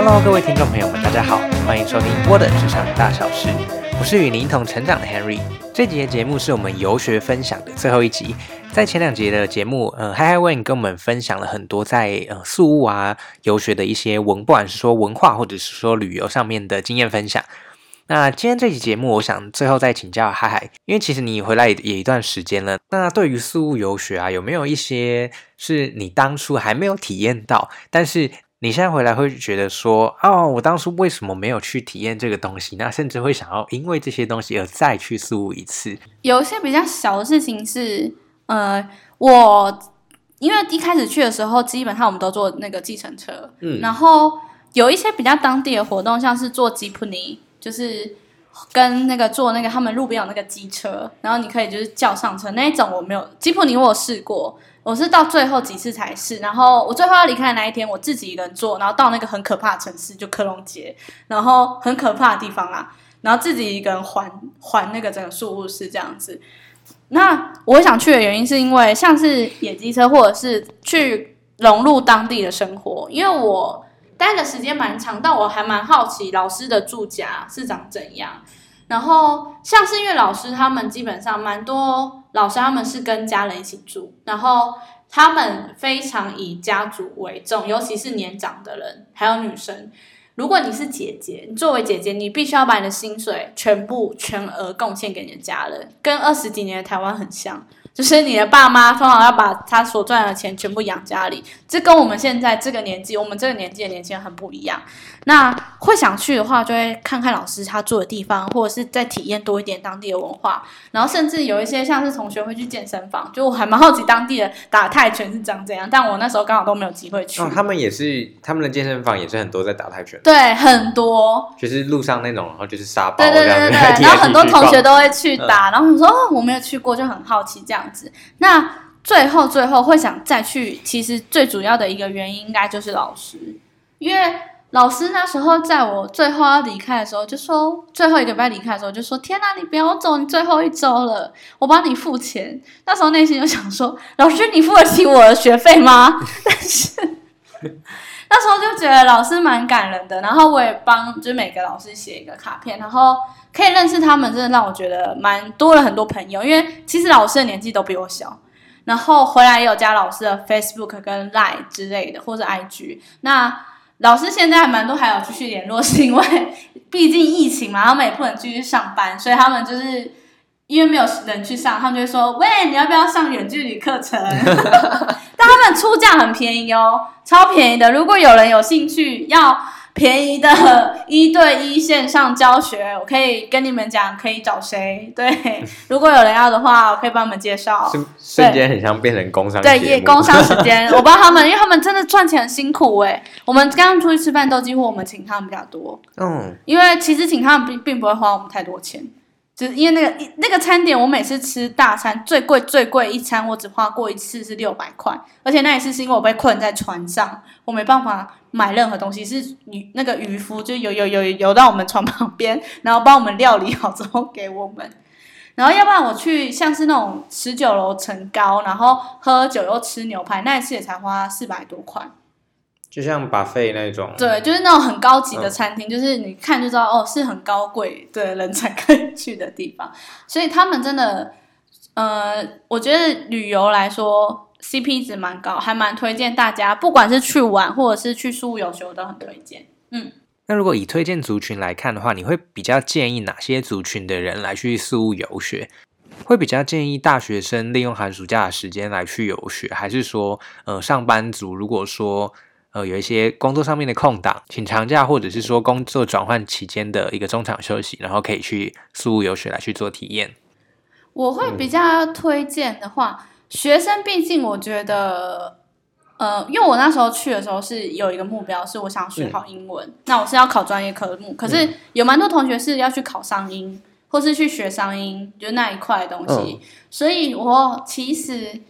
Hello，各位听众朋友们，大家好，欢迎收听我的职场大小事，我是与您一同成长的 Henry。这集的节目是我们游学分享的最后一集。在前两集的节目，呃，Hi Hi Wayne 跟我们分享了很多在呃宿雾啊游学的一些文，不管是说文化或者是说旅游上面的经验分享。那今天这期节目，我想最后再请教 Hi Hi，因为其实你回来也一段时间了。那对于宿雾游学啊，有没有一些是你当初还没有体验到，但是你现在回来会觉得说，哦，我当初为什么没有去体验这个东西？那甚至会想要因为这些东西而再去宿雾一次。有一些比较小的事情是，呃，我因为一开始去的时候，基本上我们都坐那个计程车，嗯，然后有一些比较当地的活动，像是坐吉普尼。就是跟那个坐那个他们路边有那个机车，然后你可以就是叫上车那一种，我没有吉普尼我有试过，我是到最后几次才试。然后我最后要离开的那一天，我自己一个人坐，然后到那个很可怕的城市，就科隆街，然后很可怕的地方啊，然后自己一个人环环那个整个宿雾市这样子。那我想去的原因是因为像是野鸡车，或者是去融入当地的生活，因为我。待的时间蛮长，但我还蛮好奇老师的住家是长怎样。然后像是因为老师他们基本上蛮多老师他们是跟家人一起住，然后他们非常以家族为重，尤其是年长的人还有女生。如果你是姐姐，你作为姐姐，你必须要把你的薪水全部全额贡献给你的家人，跟二十几年的台湾很像。就是你的爸妈通常要把他所赚的钱全部养家里，这跟我们现在这个年纪，我们这个年纪的年轻人很不一样。那会想去的话，就会看看老师他住的地方，或者是再体验多一点当地的文化。然后甚至有一些像是同学会去健身房，就我还蛮好奇当地的打泰拳是长怎样。但我那时候刚好都没有机会去。哦，他们也是，他们的健身房也是很多在打泰拳。对，很多。就是路上那种，然后就是沙包。对对对对对。然后很多同学都会去打，嗯、然后我说哦，我没有去过，就很好奇这样那最后最后会想再去，其实最主要的一个原因应该就是老师，因为。老师那时候在我最后要离开的时候，就说最后一个礼拜离开的时候，就说：“天哪，你不要走，你最后一周了，我帮你付钱。”那时候内心就想说：“老师，你付得起我的学费吗？” 但是那时候就觉得老师蛮感人的，然后我也帮就是每个老师写一个卡片，然后可以认识他们，真的让我觉得蛮多了很多朋友。因为其实老师的年纪都比我小，然后回来也有加老师的 Facebook 跟 Line 之类的，或者 IG 那。老师现在还蛮多，还有继续联络，是因为 毕竟疫情嘛，他们也不能继续上班，所以他们就是因为没有人去上，他们就会说：“喂，你要不要上远距离课程？” 出价很便宜哦，超便宜的。如果有人有兴趣要。便宜的一对一线上教学，我可以跟你们讲，可以找谁？对，如果有人要的话，我可以帮你们介绍。瞬瞬间很像变成工商，对，也工商时间。我不知道他们，因为他们真的赚钱很辛苦哎。我们刚刚出去吃饭都几乎我们请他们比较多，嗯，因为其实请他们并并不会花我们太多钱。就是因为那个那个餐点，我每次吃大餐最贵最贵一餐，我只花过一次是六百块，而且那一次是因为我被困在船上，我没办法买任何东西，是渔那个渔夫就游游游游到我们船旁边，然后帮我们料理好之后给我们，然后要不然我去像是那种十九楼层高，然后喝酒又吃牛排，那一次也才花四百多块。就像 buffet 那种，对，就是那种很高级的餐厅，嗯、就是你看就知道哦，是很高贵的人才可以去的地方。所以他们真的，呃，我觉得旅游来说 CP 值蛮高，还蛮推荐大家，不管是去玩或者是去宿雾游学，都很推荐。嗯，那如果以推荐族群来看的话，你会比较建议哪些族群的人来去宿雾游学？会比较建议大学生利用寒暑假的时间来去游学，还是说，呃，上班族如果说呃，有一些工作上面的空档，请长假或者是说工作转换期间的一个中场休息，然后可以去宿务游学来去做体验。我会比较推荐的话，嗯、学生毕竟我觉得，呃，因为我那时候去的时候是有一个目标，是我想学好英文，嗯、那我是要考专业科目。可是有蛮多同学是要去考商英，或是去学商英，就那一块的东西。嗯、所以我其实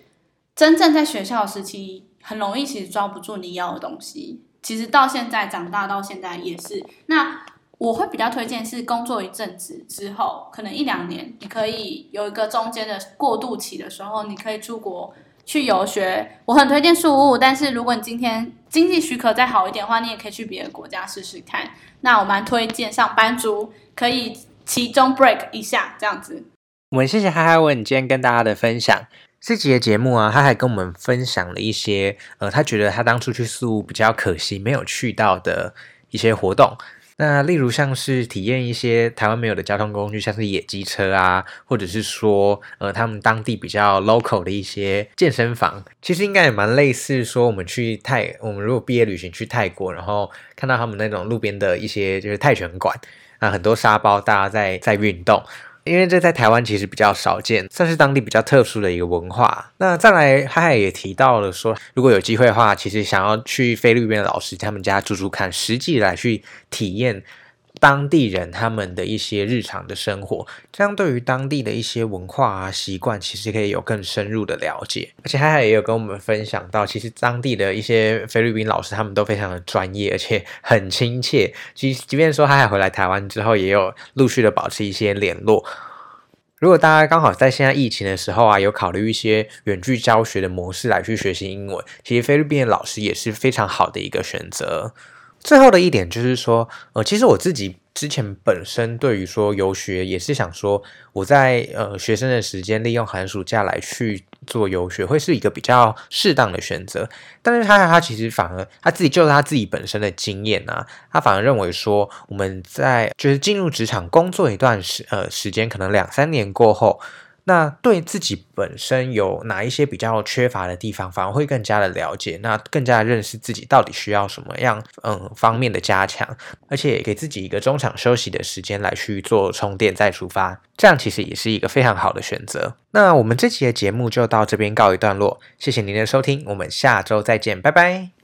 真正在学校时期。很容易，其实抓不住你要的东西。其实到现在长大到现在也是。那我会比较推荐是工作一阵子之后，可能一两年，你可以有一个中间的过渡期的时候，你可以出国去游学，我很推荐宿雾。但是如果你今天经济许可再好一点的话，你也可以去别的国家试试看。那我蛮推荐上班族可以其中 break 一下这样子。我们谢谢嗨嗨问今天跟大家的分享。这集的节目啊，他还跟我们分享了一些呃，他觉得他当初去宿雾比较可惜没有去到的一些活动。那例如像是体验一些台湾没有的交通工具，像是野鸡车啊，或者是说，呃，他们当地比较 local 的一些健身房，其实应该也蛮类似说我们去泰，我们如果毕业旅行去泰国，然后看到他们那种路边的一些就是泰拳馆啊，很多沙包，大家在在运动。因为这在台湾其实比较少见，算是当地比较特殊的一个文化。那再来，他还也提到了说，如果有机会的话，其实想要去菲律宾的老师他们家住住看，实际来去体验。当地人他们的一些日常的生活，这样对于当地的一些文化啊习惯，其实可以有更深入的了解。而且他也有跟我们分享到，其实当地的一些菲律宾老师他们都非常的专业，而且很亲切。即即便说他还回来台湾之后，也有陆续的保持一些联络。如果大家刚好在现在疫情的时候啊，有考虑一些远距教学的模式来去学习英文，其实菲律宾的老师也是非常好的一个选择。最后的一点就是说，呃，其实我自己之前本身对于说游学也是想说，我在呃学生的时间利用寒暑假来去做游学，会是一个比较适当的选择。但是他他其实反而他自己就是他自己本身的经验啊，他反而认为说，我们在就是进入职场工作一段时呃时间，可能两三年过后。那对自己本身有哪一些比较缺乏的地方，反而会更加的了解，那更加认识自己到底需要什么样嗯方面的加强，而且给自己一个中场休息的时间来去做充电再出发，这样其实也是一个非常好的选择。那我们这期的节目就到这边告一段落，谢谢您的收听，我们下周再见，拜拜。